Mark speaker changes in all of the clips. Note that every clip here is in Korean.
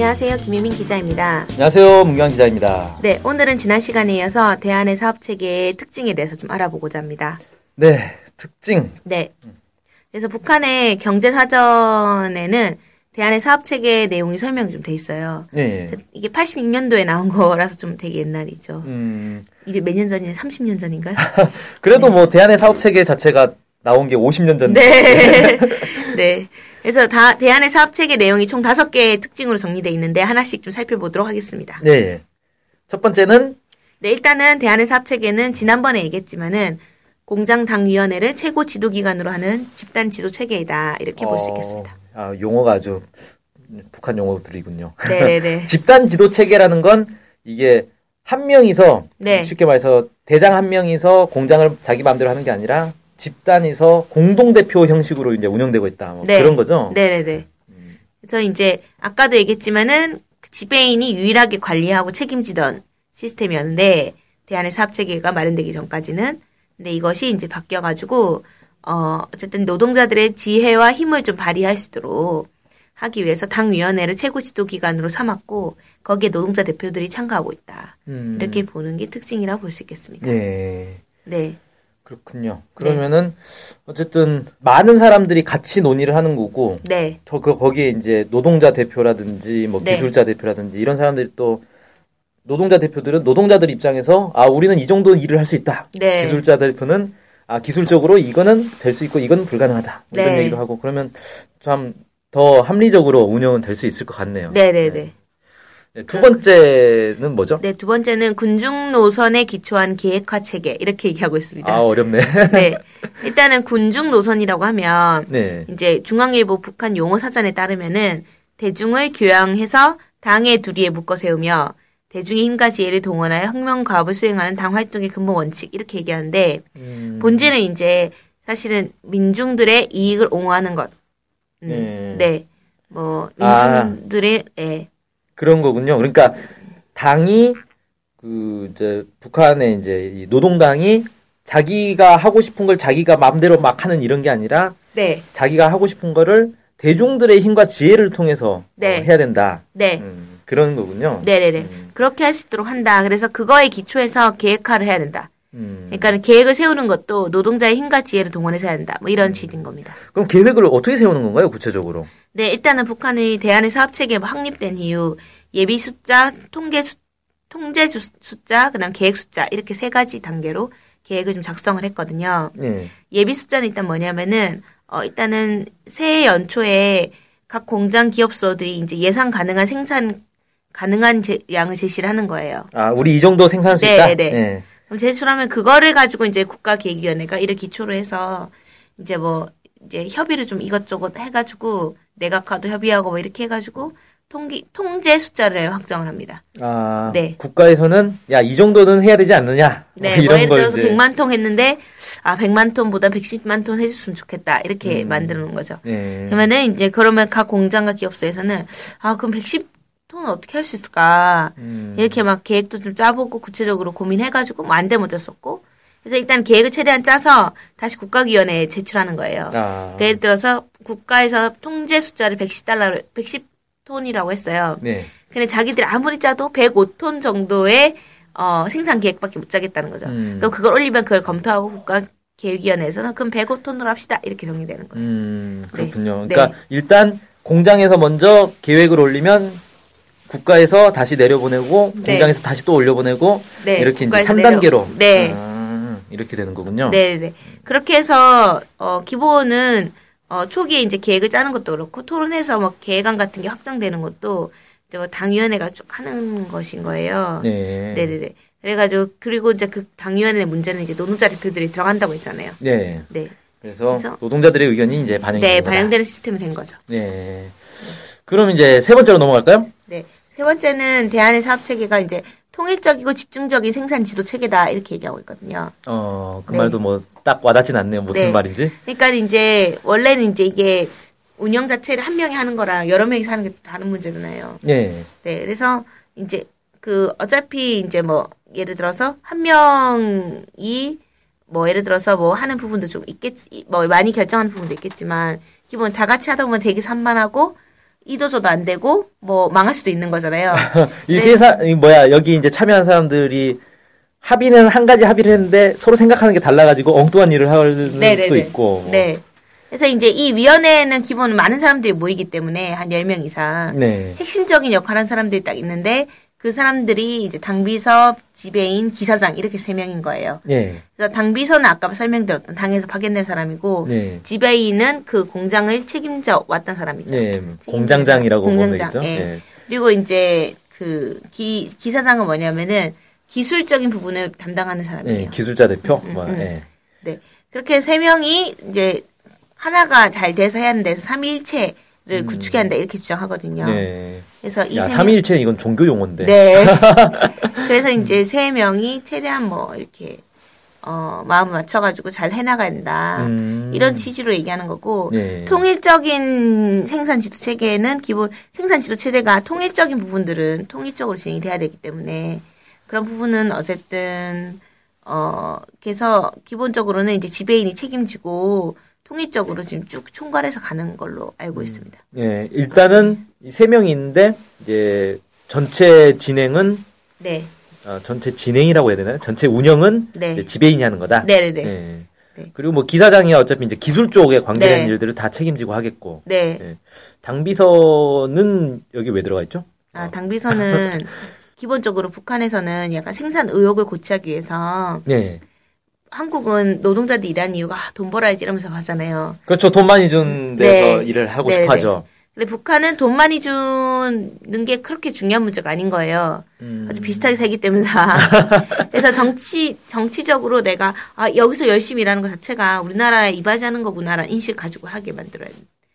Speaker 1: 안녕하세요. 김유민 기자입니다.
Speaker 2: 안녕하세요. 문경 기자입니다.
Speaker 1: 네, 오늘은 지난 시간에 이어서 대안의 사업 체계의 특징에 대해서 좀 알아보고자 합니다.
Speaker 2: 네, 특징.
Speaker 1: 네. 그래서 북한의 경제 사전에는 대안의 사업 체계 내용이 설명이 좀 돼 있어요.
Speaker 2: 네.
Speaker 1: 이게 86년도에 나온 거라서 좀 되게 옛날이죠.
Speaker 2: 음,
Speaker 1: 이게 몇 년 전이에요? 30년 전인가요?
Speaker 2: 그래도 뭐 대한의 사업 체계 자체가 나온 게 50년 전.
Speaker 1: 네. 네. 그래서 다 대안의 사업 체계 내용이 총 다섯 개의 특징으로 정리되어 있는데 하나씩 좀 살펴보도록 하겠습니다.
Speaker 2: 네. 첫 번째는
Speaker 1: 네, 일단은 대안의 사업 체계는 지난번에 얘기했지만은 공장 당위원회를 최고 지도기관으로 하는 집단 지도 체계이다. 이렇게 볼수
Speaker 2: 어,
Speaker 1: 있겠습니다.
Speaker 2: 아, 용어가 아주 북한 용어들이군요.
Speaker 1: 네네네.
Speaker 2: 집단 지도 체계라는 건 이게 한 명이서
Speaker 1: 네.
Speaker 2: 쉽게 말해서 대장 한 명이서 공장을 자기 마음대로 하는 게 아니라 집단이서 공동 대표 형식으로 이제 운영되고 있다. 뭐
Speaker 1: 네.
Speaker 2: 그런 거죠.
Speaker 1: 네네네. 그래서 이제 아까도 얘기했지만은 그 지배인이 유일하게 관리하고 책임지던 시스템이었는데 대안의 사업 체계가 마련되기 전까지는 근데 이것이 이제 바뀌어가지고 어 어쨌든 노동자들의 지혜와 힘을 좀 발휘할 수 있도록 하기 위해서 당 위원회를 최고 지도 기관으로 삼았고 거기에 노동자 대표들이 참가하고 있다.
Speaker 2: 음.
Speaker 1: 이렇게 보는 게 특징이라 볼수 있겠습니다.
Speaker 2: 예.
Speaker 1: 네.
Speaker 2: 그렇군요. 그러면은 어쨌든 많은 사람들이 같이 논의를 하는 거고
Speaker 1: 네.
Speaker 2: 저 그 거기에 이제 노동자 대표라든지 뭐
Speaker 1: 네.
Speaker 2: 기술자 대표라든지 이런 사람들이 또 노동자 대표들은 노동자들 입장에서 아 우리는 이 정도 일을 할 수 있다.
Speaker 1: 네.
Speaker 2: 기술자 대표는 아 기술적으로 이거는 될 수 있고 이건 불가능하다. 뭐 이런
Speaker 1: 네.
Speaker 2: 얘기도 하고 그러면 참 더 합리적으로 운영은 될 수 있을 것 같네요.
Speaker 1: 네네네.
Speaker 2: 네, 두 번째는 뭐죠?
Speaker 1: 네, 두 번째는 군중 노선에 기초한 계획화 체계 이렇게 얘기하고 있습니다.
Speaker 2: 아 어렵네.
Speaker 1: 네. 일단은 군중 노선이라고 하면
Speaker 2: 네.
Speaker 1: 이제 중앙일보 북한 용어 사전에 따르면은 대중을 교양해서 당의 두리에 묶어 세우며 대중의 힘과 지혜를 동원하여 혁명 과업을 수행하는 당 활동의 근본 원칙 이렇게 얘기하는데
Speaker 2: 음,
Speaker 1: 본질은 이제 사실은 민중들의 이익을 옹호하는 것. 음,
Speaker 2: 네.
Speaker 1: 네. 뭐
Speaker 2: 아.
Speaker 1: 민중들의 예.
Speaker 2: 그런 거군요. 그러니까 당이 그 이제 북한의 이제 이 노동당이 자기가 하고 싶은 걸 자기가 마음대로 막 하는 이런 게 아니라
Speaker 1: 네.
Speaker 2: 자기가 하고 싶은 거를 대중들의 힘과 지혜를 통해서
Speaker 1: 네.
Speaker 2: 어, 해야 된다.
Speaker 1: 네.
Speaker 2: 음, 그런 거군요.
Speaker 1: 네네네. 그렇게 할 수 있도록 한다. 그래서 그거에 기초해서 계획화를 해야 된다.
Speaker 2: 음,
Speaker 1: 그러니까 계획을 세우는 것도 노동자의 힘과 지혜를 동원해서 해야 된다. 뭐 이런 취지인 겁니다.
Speaker 2: 그럼 계획을 어떻게 세우는 건가요, 구체적으로?
Speaker 1: 네, 일단은 북한의 대안의 사업 체계가 확립된 이후 예비 숫자, 통계 수, 통제 수, 숫자, 그다음 계획 숫자 이렇게 세 가지 단계로 계획을 좀 작성을 했거든요.
Speaker 2: 네.
Speaker 1: 예비 숫자는 일단 뭐냐면은 어 일단은 새해 연초에 각 공장 기업소들이 이제 예상 가능한 생산 가능한 제- 양을 제시를 하는 거예요.
Speaker 2: 아, 우리 이 정도 생산할 수
Speaker 1: 네,
Speaker 2: 있다.
Speaker 1: 네, 네.
Speaker 2: 예.
Speaker 1: 그럼 제출하면 그거를 가지고 이제 국가계획위원회가 이를 기초로 해서 이제 뭐 이제 협의를 좀 이것저것 해가지고 내각화도 협의하고 뭐 이렇게 해가지고 통기 통제 숫자를 확정을 합니다.
Speaker 2: 아,
Speaker 1: 네.
Speaker 2: 국가에서는 야, 이 정도는 해야 되지 않느냐.
Speaker 1: 네, 뭐뭐
Speaker 2: 이런
Speaker 1: 예를
Speaker 2: 걸
Speaker 1: 들어서
Speaker 2: 이제.
Speaker 1: 100만 톤 했는데 아 100만 톤보다 110만 톤 해줬으면 좋겠다 이렇게
Speaker 2: 음.
Speaker 1: 만드는 거죠.
Speaker 2: 네.
Speaker 1: 그러면은 이제 그러면 각 공장과 기업소에서는 아 그럼 110 톤 어떻게 할 수 있을까
Speaker 2: 음.
Speaker 1: 이렇게 막 계획도 좀 짜보고 구체적으로 고민해가지고 뭐 안 되면 어쩔 수 없고 그래서 일단 계획을 최대한 짜서 다시 국가위원회에 제출하는 거예요.
Speaker 2: 아.
Speaker 1: 그러니까 예를 들어서 국가에서 통제 숫자를 110달러로 110톤이라고 했어요.
Speaker 2: 네.
Speaker 1: 근데 자기들이 아무리 짜도 105톤 정도의 어, 생산 계획밖에 못 짜겠다는 거죠.
Speaker 2: 음.
Speaker 1: 그럼 그걸 올리면 그걸 검토하고 국가 계획위원회에서는 그럼 105톤으로 합시다 이렇게 정리되는 거예요.
Speaker 2: 음, 그렇군요.
Speaker 1: 네.
Speaker 2: 그러니까 일단 공장에서 먼저 계획을 올리면 국가에서 다시 내려보내고
Speaker 1: 네.
Speaker 2: 공장에서 다시 또 올려보내고
Speaker 1: 네,
Speaker 2: 이렇게 이제
Speaker 1: 국가에서
Speaker 2: 3단계로
Speaker 1: 내려- 네.
Speaker 2: 이렇게 되는 거군요.
Speaker 1: 네 네. 그렇게 해서 어 기본은 어 초기에 이제 계획을 짜는 것도 그렇고 토론해서 뭐 계획안 같은 게 확정되는 것도 이제 뭐 당위원회가 쭉 하는 것인 거예요.
Speaker 2: 네.
Speaker 1: 네네 네. 그래가지고 그리고 이제 그 당위원회 문제는 이제 노동자 대표들이 들어간다고 했잖아요.
Speaker 2: 네.
Speaker 1: 네.
Speaker 2: 그래서,
Speaker 1: 그래서-
Speaker 2: 노동자들의 의견이 이제 반영이
Speaker 1: 네. 반영되는 시스템이 된 거죠.
Speaker 2: 네. 그럼 이제 세 번째로 넘어갈까요?
Speaker 1: 네. 세 번째는 대한의 사업 체계가 이제 통일적이고 집중적인 생산 지도 체계다 이렇게 얘기하고 있거든요.
Speaker 2: 어, 그
Speaker 1: 네.
Speaker 2: 말도 뭐 딱 와닿진 않네요. 무슨
Speaker 1: 네.
Speaker 2: 말인지.
Speaker 1: 그러니까 이제 원래는 이제 이게 운영 자체를 한 명이 하는 거랑 여러 명이 사는 게 다른 문제잖아요.
Speaker 2: 예.
Speaker 1: 네, 그래서 이제 그 어차피 이제 뭐 예를 들어서 한 명이 뭐 예를 들어서 뭐 하는 부분도 좀 있겠지, 뭐 많이 결정하는 부분도 있겠지만 기본 다 같이 하다 보면 되게 산만하고 이도저도 안 되고 뭐 망할 수도 있는 거잖아요.
Speaker 2: 이
Speaker 1: 네.
Speaker 2: 세상, 이 뭐야, 여기 이제 참여한 사람들이 합의는 한 가지 합의를 했는데 서로 생각하는 게 달라가지고 엉뚱한 일을 할 수도 있고. 뭐.
Speaker 1: 네. 그래서 이제 이 위원회에는 기본 많은 사람들이 모이기 때문에 한 10명 이상
Speaker 2: 네.
Speaker 1: 핵심적인 역할 하는 사람들이 딱 있는데 그 사람들이 이제 당비서, 지배인, 기사장 이렇게 세 명인 거예요.
Speaker 2: 예.
Speaker 1: 그래서 당비서는 아까 설명드렸던 당에서 파견된 사람이고
Speaker 2: 네.
Speaker 1: 지배인은 그 공장을 책임져 왔던 사람이죠.
Speaker 2: 예.
Speaker 1: 책임져
Speaker 2: 공장장이라고 보면
Speaker 1: 공장장.
Speaker 2: 되겠죠.
Speaker 1: 예.
Speaker 2: 예.
Speaker 1: 그리고 이제 그 기, 기사장은 뭐냐면은 기술적인 부분을 담당하는 사람이에요.
Speaker 2: 예. 기술자 대표.
Speaker 1: 음,
Speaker 2: 뭐, 예.
Speaker 1: 네. 그렇게 세 명이 이제 하나가 잘 돼서 해야 하는데 삼위일체 를 구축해야 한다 이렇게 주장하거든요.
Speaker 2: 음. 네.
Speaker 1: 그래서 이
Speaker 2: 야,
Speaker 1: 세 명-
Speaker 2: 삼위일체 이건 종교 용어인데.
Speaker 1: 네. 그래서 이제 세 명이 최대한 뭐 이렇게 어 마음 맞춰가지고 잘 해나가야 된다.
Speaker 2: 음.
Speaker 1: 이런 취지로 얘기하는 거고
Speaker 2: 네.
Speaker 1: 통일적인 생산 지도 체계는 기본 생산 지도 체계가 통일적인 부분들은 통일적으로 진행이 돼야 되기 때문에 그런 부분은 어쨌든 어 그래서 기본적으로는 이제 지배인이 책임지고 통일적으로 지금 쭉 총괄해서 가는 걸로 알고 있습니다.
Speaker 2: 예. 일단은 이세 있는데 이제 전체 진행은
Speaker 1: 네,
Speaker 2: 어, 전체 진행이라고 해야 되나요? 전체 운영은
Speaker 1: 네.
Speaker 2: 지배인이 하는 거다.
Speaker 1: 네네네.
Speaker 2: 예.
Speaker 1: 네.
Speaker 2: 그리고 뭐 기사장이 어차피 이제 기술 쪽에 관계된
Speaker 1: 네.
Speaker 2: 일들을 다 책임지고 하겠고.
Speaker 1: 네.
Speaker 2: 예. 당비서는 여기 왜 들어가 있죠?
Speaker 1: 아, 당비서는 기본적으로 북한에서는 약간 생산 의욕을 고취하기 위해서
Speaker 2: 예.
Speaker 1: 한국은 노동자들이 일하는 이유가 아, 돈 벌어야지 이러면서 하잖아요.
Speaker 2: 그렇죠. 돈 많이 준 데서
Speaker 1: 네.
Speaker 2: 일을 하고
Speaker 1: 네,
Speaker 2: 싶어 하죠.
Speaker 1: 근데 북한은 돈 많이 주는 게 그렇게 중요한 문제가 아닌 거예요.
Speaker 2: 음.
Speaker 1: 아주 비슷하게 살기 때문에 다. 그래서 정치, 정치적으로 내가, 아, 여기서 열심히 일하는 것 자체가 우리나라에 이바지하는 거구나라는 인식 가지고 하게 만들어야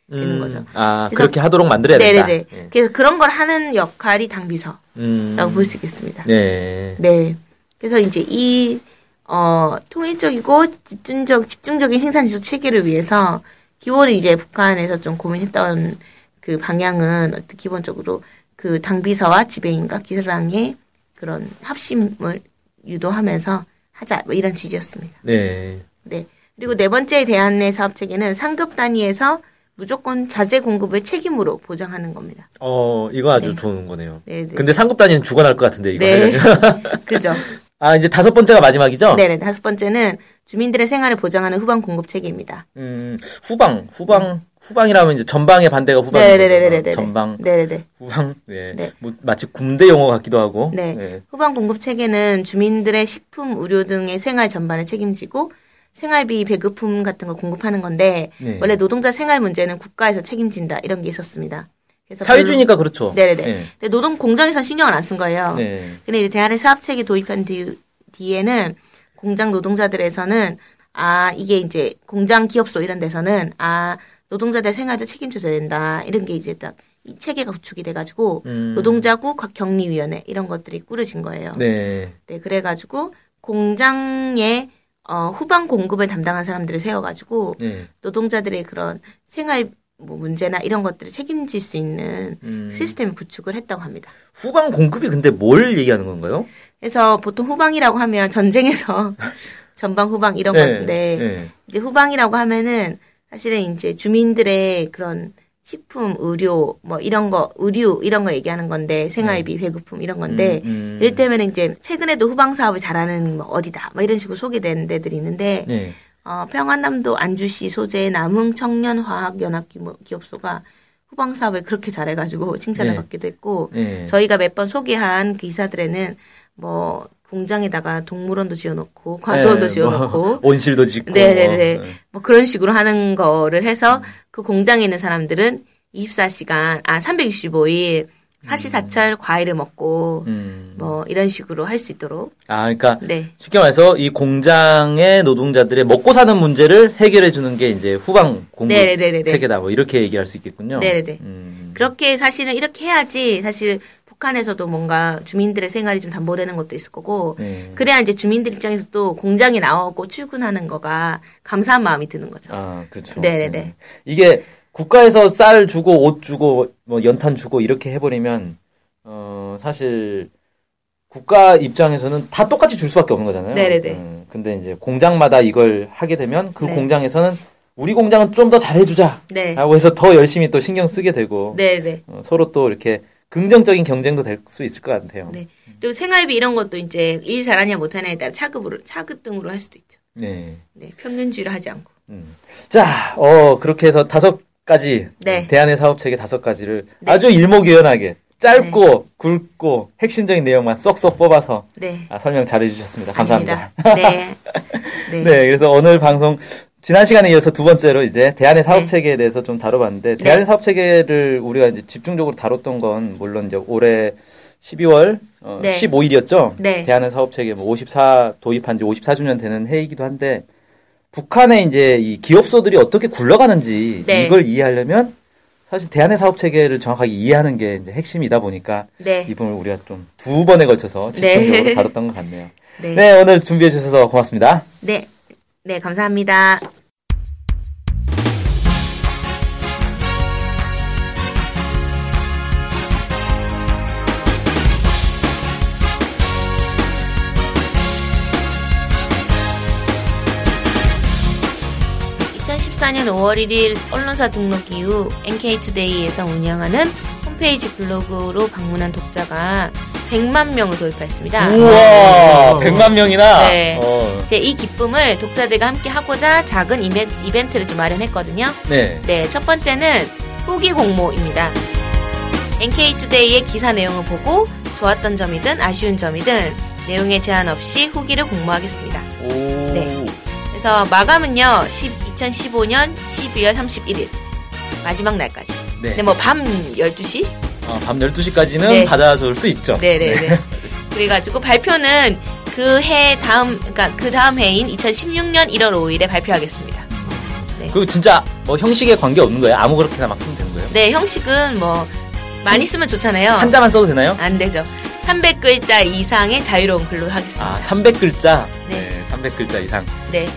Speaker 1: 되는
Speaker 2: 음.
Speaker 1: 거죠.
Speaker 2: 아, 그렇게 하도록 만들어야 된다.
Speaker 1: 네네네.
Speaker 2: 예.
Speaker 1: 그래서 그런 걸 하는 역할이 당비서라고
Speaker 2: 음.
Speaker 1: 볼수 있겠습니다.
Speaker 2: 네.
Speaker 1: 네. 그래서 이제 이, 어, 통일적이고 집중적, 집중적인 생산 지속 체계를 위해서 기본은 이제 북한에서 좀 고민했던 그 방향은 기본적으로 그 당비서와 지배인과 기사장의 그런 합심을 유도하면서 하자, 뭐 이런 취지였습니다.
Speaker 2: 네.
Speaker 1: 네. 그리고 네 번째 대안의 사업 체계는 상급 단위에서 무조건 자재 공급을 책임으로 보장하는 겁니다.
Speaker 2: 어, 이거 아주
Speaker 1: 네.
Speaker 2: 좋은 거네요.
Speaker 1: 네, 네.
Speaker 2: 근데 상급 단위는 죽어날 것 같은데, 이거.
Speaker 1: 네. 그죠?
Speaker 2: 아, 이제 다섯 번째가 마지막이죠?
Speaker 1: 네네. 다섯 번째는 주민들의 생활을 보장하는 후방 공급 체계입니다.
Speaker 2: 음, 후방, 후방, 후방이라면 이제 전방의 반대가 후방인
Speaker 1: 네네네네네.
Speaker 2: 거죠. 전방,
Speaker 1: 네네네.
Speaker 2: 후방, 네.
Speaker 1: 네.
Speaker 2: 뭐, 마치 군대 용어 같기도 하고.
Speaker 1: 네. 후방 공급 체계는 주민들의 식품, 의료 등의 생활 전반을 책임지고 생활비, 배급품 같은 걸 공급하는 건데
Speaker 2: 네.
Speaker 1: 원래 노동자 생활 문제는 국가에서 책임진다 이런 게 있었습니다.
Speaker 2: 사회주의니까 그렇죠.
Speaker 1: 별로- 네네네.
Speaker 2: 네.
Speaker 1: 근데 노동 공장에서 신경을 안 쓴 거예요.
Speaker 2: 네.
Speaker 1: 근데 이제 대안의 사업 체계 도입한 뒤, 뒤에는 공장 노동자들에서는 아 이게 이제 공장 기업소 이런 데서는 아 노동자들 생활도 책임져야 된다 이런 게 이제 딱 이 체계가 구축이 돼가지고
Speaker 2: 음.
Speaker 1: 노동자구 격리위원회 이런 것들이 꾸려진 거예요.
Speaker 2: 네.
Speaker 1: 네, 그래가지고 공장의 어, 후방 공급을 담당한 사람들을 세워가지고
Speaker 2: 네.
Speaker 1: 노동자들의 그런 생활 뭐 문제나 이런 것들을 책임질 수 있는
Speaker 2: 음.
Speaker 1: 시스템을 구축을 했다고 합니다.
Speaker 2: 후방 공급이 근데 뭘 얘기하는 건가요?
Speaker 1: 그래서 보통 후방이라고 하면 전쟁에서 전방 후방 이런
Speaker 2: 네,
Speaker 1: 건데
Speaker 2: 네.
Speaker 1: 이제 후방이라고 하면은 사실은 이제 주민들의 그런 식품, 의료 뭐 이런 거 의류 이런 거 얘기하는 건데 생활비, 배급품 이런 건데
Speaker 2: 네. 음, 음.
Speaker 1: 이럴 때면 이제 최근에도 후방 사업을 잘하는 뭐 어디다 뭐 이런 식으로 소개된 데들이 있는데
Speaker 2: 네.
Speaker 1: 어, 평안남도 안주시 소재 남흥 청년화학연합 기- 기업소가 후방 사업을 그렇게 잘해가지고 칭찬을
Speaker 2: 네.
Speaker 1: 받기도 했고
Speaker 2: 네.
Speaker 1: 저희가 몇 번 소개한 그 기사들에는 뭐 공장에다가 동물원도 지어놓고 과수원도
Speaker 2: 네,
Speaker 1: 지어놓고
Speaker 2: 뭐, 온실도 짓고.
Speaker 1: 네네네
Speaker 2: 뭐,
Speaker 1: 뭐 그런 식으로 하는 거를 해서 그 공장에 있는 사람들은 24시간 아 365일 사시사철 과일을 먹고
Speaker 2: 음.
Speaker 1: 뭐 이런 식으로 할 수 있도록
Speaker 2: 아, 그러니까
Speaker 1: 네
Speaker 2: 쉽게 말해서 이 공장의 노동자들의 먹고 사는 문제를 해결해 주는 게 이제 후방 공급
Speaker 1: 네네네네.
Speaker 2: 체계다. 뭐 이렇게 얘기할 수 있겠군요.
Speaker 1: 네네네.
Speaker 2: 음.
Speaker 1: 그렇게 사실은 이렇게 해야지 사실 북한에서도 뭔가 주민들의 생활이 좀 담보되는 것도 있을 거고
Speaker 2: 네.
Speaker 1: 그래야 이제 주민들 입장에서 또 공장에 나오고 출근하는 거가 감사한 마음이 드는 거죠.
Speaker 2: 아, 그렇죠.
Speaker 1: 네네네.
Speaker 2: 네. 이게 국가에서 쌀 주고 옷 주고 뭐 연탄 주고 이렇게 해버리면 어 사실 국가 입장에서는 다 똑같이 줄 수밖에 없는 거잖아요.
Speaker 1: 네네네.
Speaker 2: 음, 근데 이제 공장마다 이걸 하게 되면 그
Speaker 1: 네.
Speaker 2: 공장에서는 우리 공장은 좀 더 잘해주자.
Speaker 1: 네.
Speaker 2: 라고 해서 더 열심히 또 신경 쓰게 되고
Speaker 1: 네네.
Speaker 2: 어, 서로 또 이렇게 긍정적인 경쟁도 될 수 있을 것 같아요.
Speaker 1: 네. 그리고 생활비 이런 것도 이제 일 잘하냐 못하냐에 따라 차급으로 차급 등으로 할 수도 있죠.
Speaker 2: 네.
Speaker 1: 네. 평균주의를 하지 않고.
Speaker 2: 자, 어, 그렇게 해서 다섯 가지,
Speaker 1: 네.
Speaker 2: 대안의 사업 체계 다섯 가지를
Speaker 1: 네.
Speaker 2: 아주 일목요연하게, 짧고, 굵고, 핵심적인 내용만 쏙쏙 뽑아서
Speaker 1: 네.
Speaker 2: 아, 설명 잘 해 주셨습니다. 감사합니다.
Speaker 1: 네. 네.
Speaker 2: 네, 그래서 오늘 방송, 지난 시간에 이어서 두 번째로 이제 대안의 사업
Speaker 1: 네.
Speaker 2: 체계에 대해서 좀 다뤄봤는데, 대안의 사업 체계를 우리가 이제 집중적으로 다뤘던 건, 물론 이제 올해 12월 어,
Speaker 1: 네.
Speaker 2: 15일이었죠.
Speaker 1: 네.
Speaker 2: 대안의 사업 체계 뭐54 도입한 지 54주년 되는 해이기도 한데, 북한의 이제 이 기업소들이 어떻게 굴러가는지
Speaker 1: 네.
Speaker 2: 이걸 이해하려면 사실 대안의 사업 체계를 정확하게 이해하는 게 이제 핵심이다 보니까
Speaker 1: 네.
Speaker 2: 이 부분을 우리가 좀 두 번에 걸쳐서 집중적으로
Speaker 1: 네.
Speaker 2: 다뤘던 것 같네요.
Speaker 1: 네.
Speaker 2: 네, 오늘 준비해 주셔서 고맙습니다.
Speaker 1: 네. 네, 감사합니다. (2014년 5월 1일) 언론사 등록 이후 NK투데이에서 운영하는 홈페이지 블로그로 방문한 독자가 100만 명을 돌파했습니다.
Speaker 2: 우와, 100만 명이나.
Speaker 1: 네.
Speaker 2: 어,
Speaker 1: 이제 이 기쁨을 독자들과 함께 하고자 작은 이벤, 이벤트를 좀 마련했거든요.
Speaker 2: 네.
Speaker 1: 네, 첫 번째는 후기 공모입니다. NK투데이의 기사 내용을 보고 좋았던 점이든 아쉬운 점이든 내용에 제한 없이 후기를 공모하겠습니다.
Speaker 2: 오.
Speaker 1: 네. 그래서 마감은요, 2015년 12월 31일. 마지막 날까지.
Speaker 2: 네.
Speaker 1: 네, 뭐밤 12시?
Speaker 2: 어, 밤 12시까지는
Speaker 1: 네.
Speaker 2: 받아줄 수 있죠.
Speaker 1: 네네 네. 그래가지고 발표는 그 해 다음, 그러니까 그 다음 해인 2016년 1월 5일에 발표하겠습니다.
Speaker 2: 그리고 진짜 뭐 형식에 관계 없는 거예요? 아무렇게나 막 쓰면 되는 거예요?
Speaker 1: 네, 형식은 뭐 많이 쓰면 좋잖아요.
Speaker 2: 한자만 써도 되나요?
Speaker 1: 안 되죠. 300글자 이상의 자유로운 글로 하겠습니다.
Speaker 2: 아, 300글자.
Speaker 1: 네.
Speaker 2: 네, 300글자 이상.
Speaker 1: 네.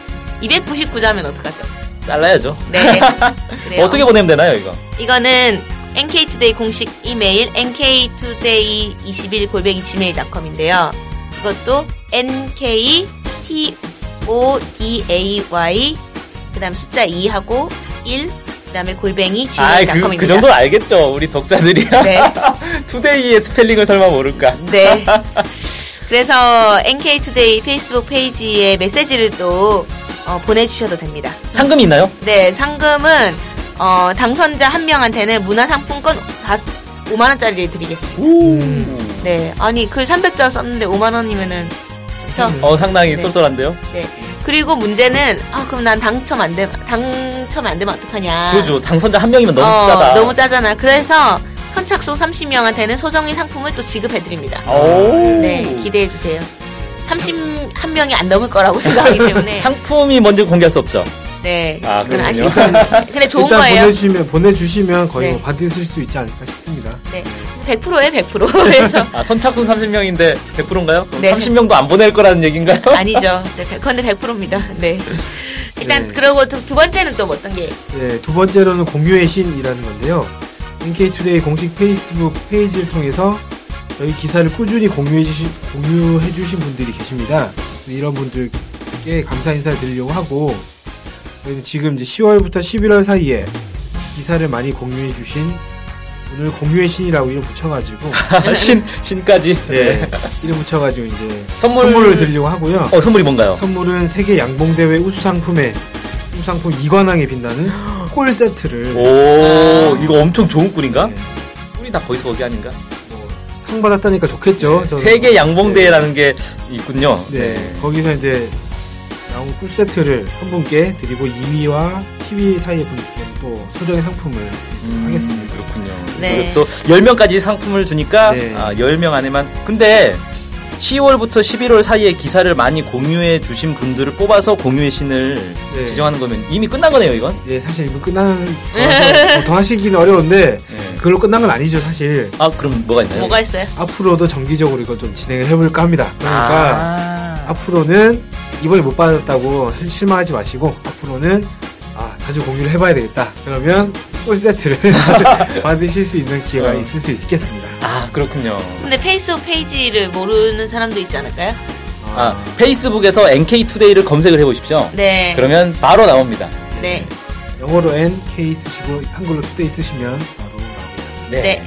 Speaker 1: 299자면 어떡하죠?
Speaker 2: 잘라야죠.
Speaker 1: 네.
Speaker 2: 어떻게 보내면 되나요, 이거?
Speaker 1: 이거는 NK투데이 공식 이메일 nktoday21 골뱅이 gmail.com인데요. 이것도 nktoday 그 다음 숫자 2하고 1 그다음에 골뱅이
Speaker 2: 아, 그,
Speaker 1: gmail.com입니다.
Speaker 2: 그 정도 알겠죠, 우리 독자들이야.
Speaker 1: 네.
Speaker 2: 투데이의 스펠링을 설마 모를까?
Speaker 1: 네. 그래서 NK투데이 페이스북 페이지에 메시지를 또 어, 보내주셔도 됩니다.
Speaker 2: 상금이 있나요?
Speaker 1: 네, 상금은 어, 당선자 한 명한테는 문화상품권 5만 원짜리를 드리겠습니다. 네, 아니 글 300자 썼는데 5만 원이면은 좋죠.
Speaker 2: 어, 상당히
Speaker 1: 네.
Speaker 2: 쏠쏠한데요?
Speaker 1: 네. 그리고 문제는 아 그럼 난 당첨 안 되면 당첨 안 되면 어떡하냐.
Speaker 2: 그죠. 당선자 한 명이면 너무
Speaker 1: 어,
Speaker 2: 짜다.
Speaker 1: 너무 짜잖아. 그래서 선착순 30명한테는 소정의 상품을 또 지급해 드립니다.
Speaker 2: 오.
Speaker 1: 네, 기대해 주세요. 31명이 안 넘을 거라고 생각하기 때문에.
Speaker 2: 상품이 뭔지 공개할 수 없죠.
Speaker 1: 네.
Speaker 2: 아,
Speaker 1: 그건. 아시겠는데. 근데 좋은
Speaker 3: 일단
Speaker 1: 거예요.
Speaker 3: 보내주시면 보내주시면 거의
Speaker 1: 네.
Speaker 3: 뭐 받으실 수 있지 않을까 싶습니다.
Speaker 1: 네. 100%예요, 100%. 그래서.
Speaker 2: 아, 선착순 30명인데 100%인가요? 그럼
Speaker 1: 네.
Speaker 2: 30명도 안 보낼 거라는 얘기인가요?
Speaker 1: 아니죠. 네, 100, 근데 100%입니다. 네. 일단,
Speaker 3: 네.
Speaker 1: 그러고 두, 두 번째는 또 어떤 게.
Speaker 3: 네, 두 번째로는 공유의 신이라는 건데요. NK투데이 공식 페이스북 페이지를 통해서 저희 기사를 꾸준히 공유해 주신, 공유해 주신 분들이 계십니다. 이런 분들께 감사 인사를 드리려고 하고, 저희는 지금 이제 10월부터 11월 사이에 기사를 많이 공유해 주신 오늘 공유의 신이라고 이름 붙여가지고,
Speaker 2: 신, 신까지.
Speaker 3: 네, 이름 붙여가지고 이제
Speaker 2: 선물-
Speaker 3: 선물 을 드리려고 하고요.
Speaker 2: 어, 선물이 뭔가요?
Speaker 3: 선물은 세계 양봉 대회 우수 상품에 우수 상품 2관왕에 빛나는 콜 세트를
Speaker 2: 오, 이거 엄청 좋은 꿀인가?
Speaker 3: 네,
Speaker 2: 꿀이 다 거기서 거기 아닌가?
Speaker 3: 뭐, 상 받았다니까 좋겠죠. 저는.
Speaker 2: 세계 양봉대회라는 게 있군요.
Speaker 3: 네, 거기서 이제 나온 꿀 세트를 한 분께 드리고 2위와 10위 사이의 분께 또 소정의 상품을 하겠습니다.
Speaker 2: 그렇군요.
Speaker 1: 네.
Speaker 2: 그리고 또 10명까지 상품을 주니까
Speaker 3: 네.
Speaker 2: 아, 10명 안에만 근데 10월부터 11월 사이에 기사를 많이 공유해 주신 분들을 뽑아서 공유의 신을
Speaker 3: 네.
Speaker 2: 지정하는 거면 이미 끝난 거네요, 이건.
Speaker 3: 예, 사실 이거 끝나는 거라서 더 하시기는 어려운데
Speaker 2: 네.
Speaker 3: 그걸로 끝난 건 아니죠, 사실.
Speaker 2: 아, 그럼 뭐가 있나요?
Speaker 1: 뭐가 있어요?
Speaker 3: 앞으로도 정기적으로 이걸 좀 진행을 해볼까 합니다. 그러니까
Speaker 2: 아.
Speaker 3: 앞으로는 이번에 못 받았다고 실망하지 마시고 앞으로는 아, 자주 공유를 해봐야 되겠다. 그러면 꿀 세트를 받으실 수 있는 기회가
Speaker 2: 어.
Speaker 3: 있을 수 있겠습니다.
Speaker 2: 아, 그렇군요.
Speaker 1: 근데 페이스북 페이지를 모르는 사람도 있지 않을까요?
Speaker 2: 아, 페이스북에서 NK투데이를 검색을 해보십시오.
Speaker 1: 네.
Speaker 2: 그러면 바로 나옵니다.
Speaker 1: 네.
Speaker 3: 영어로 NK 쓰시고 한글로 투데이 쓰시면.
Speaker 2: 네.
Speaker 1: 네.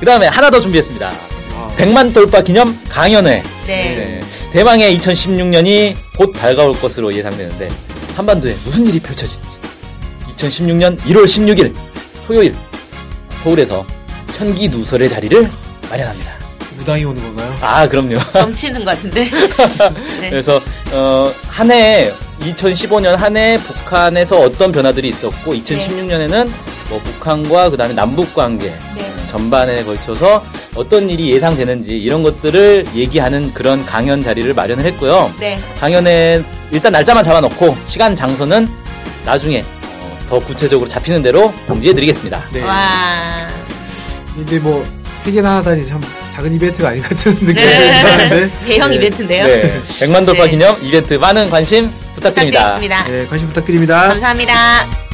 Speaker 2: 그 다음에 하나 더 준비했습니다.
Speaker 3: 아,
Speaker 2: 100만 돌파 기념 강연회.
Speaker 1: 네.
Speaker 2: 네. 대망의 2016년이 곧 밝아올 것으로 예상되는데 한반도에 무슨 일이 펼쳐질지 2016년 1월 16일 토요일 서울에서 천기 누설의 자리를 마련합니다.
Speaker 3: 무당이 오는 건가요?
Speaker 2: 아 그럼요.
Speaker 1: 점치는 것 같은데. 네.
Speaker 2: 그래서 어, 한 해 2015년 한 해 북한에서 어떤 변화들이 있었고 2016년에는 뭐 북한과 그다음에 남북 관계
Speaker 1: 네.
Speaker 2: 전반에 걸쳐서 어떤 일이 예상되는지 이런 것들을 얘기하는 그런 강연 자리를 마련을 했고요.
Speaker 1: 네.
Speaker 2: 강연에 일단 날짜만 잡아놓고 시간 장소는 나중에 어, 더 구체적으로 잡히는 대로 공지해드리겠습니다.
Speaker 3: 네.
Speaker 1: 와.
Speaker 3: 근데 뭐 세 개나 하다니 참 작은 이벤트가 아닌 것 같은 느낌이
Speaker 1: 네.
Speaker 3: 드는데
Speaker 1: 대형
Speaker 2: 네.
Speaker 1: 이벤트인데요.
Speaker 2: 네, 100만 돌파
Speaker 1: 네.
Speaker 2: 기념 이벤트 많은 관심 부탁드립니다.
Speaker 1: 부탁드리겠습니다.
Speaker 3: 네, 관심 부탁드립니다.
Speaker 1: 감사합니다.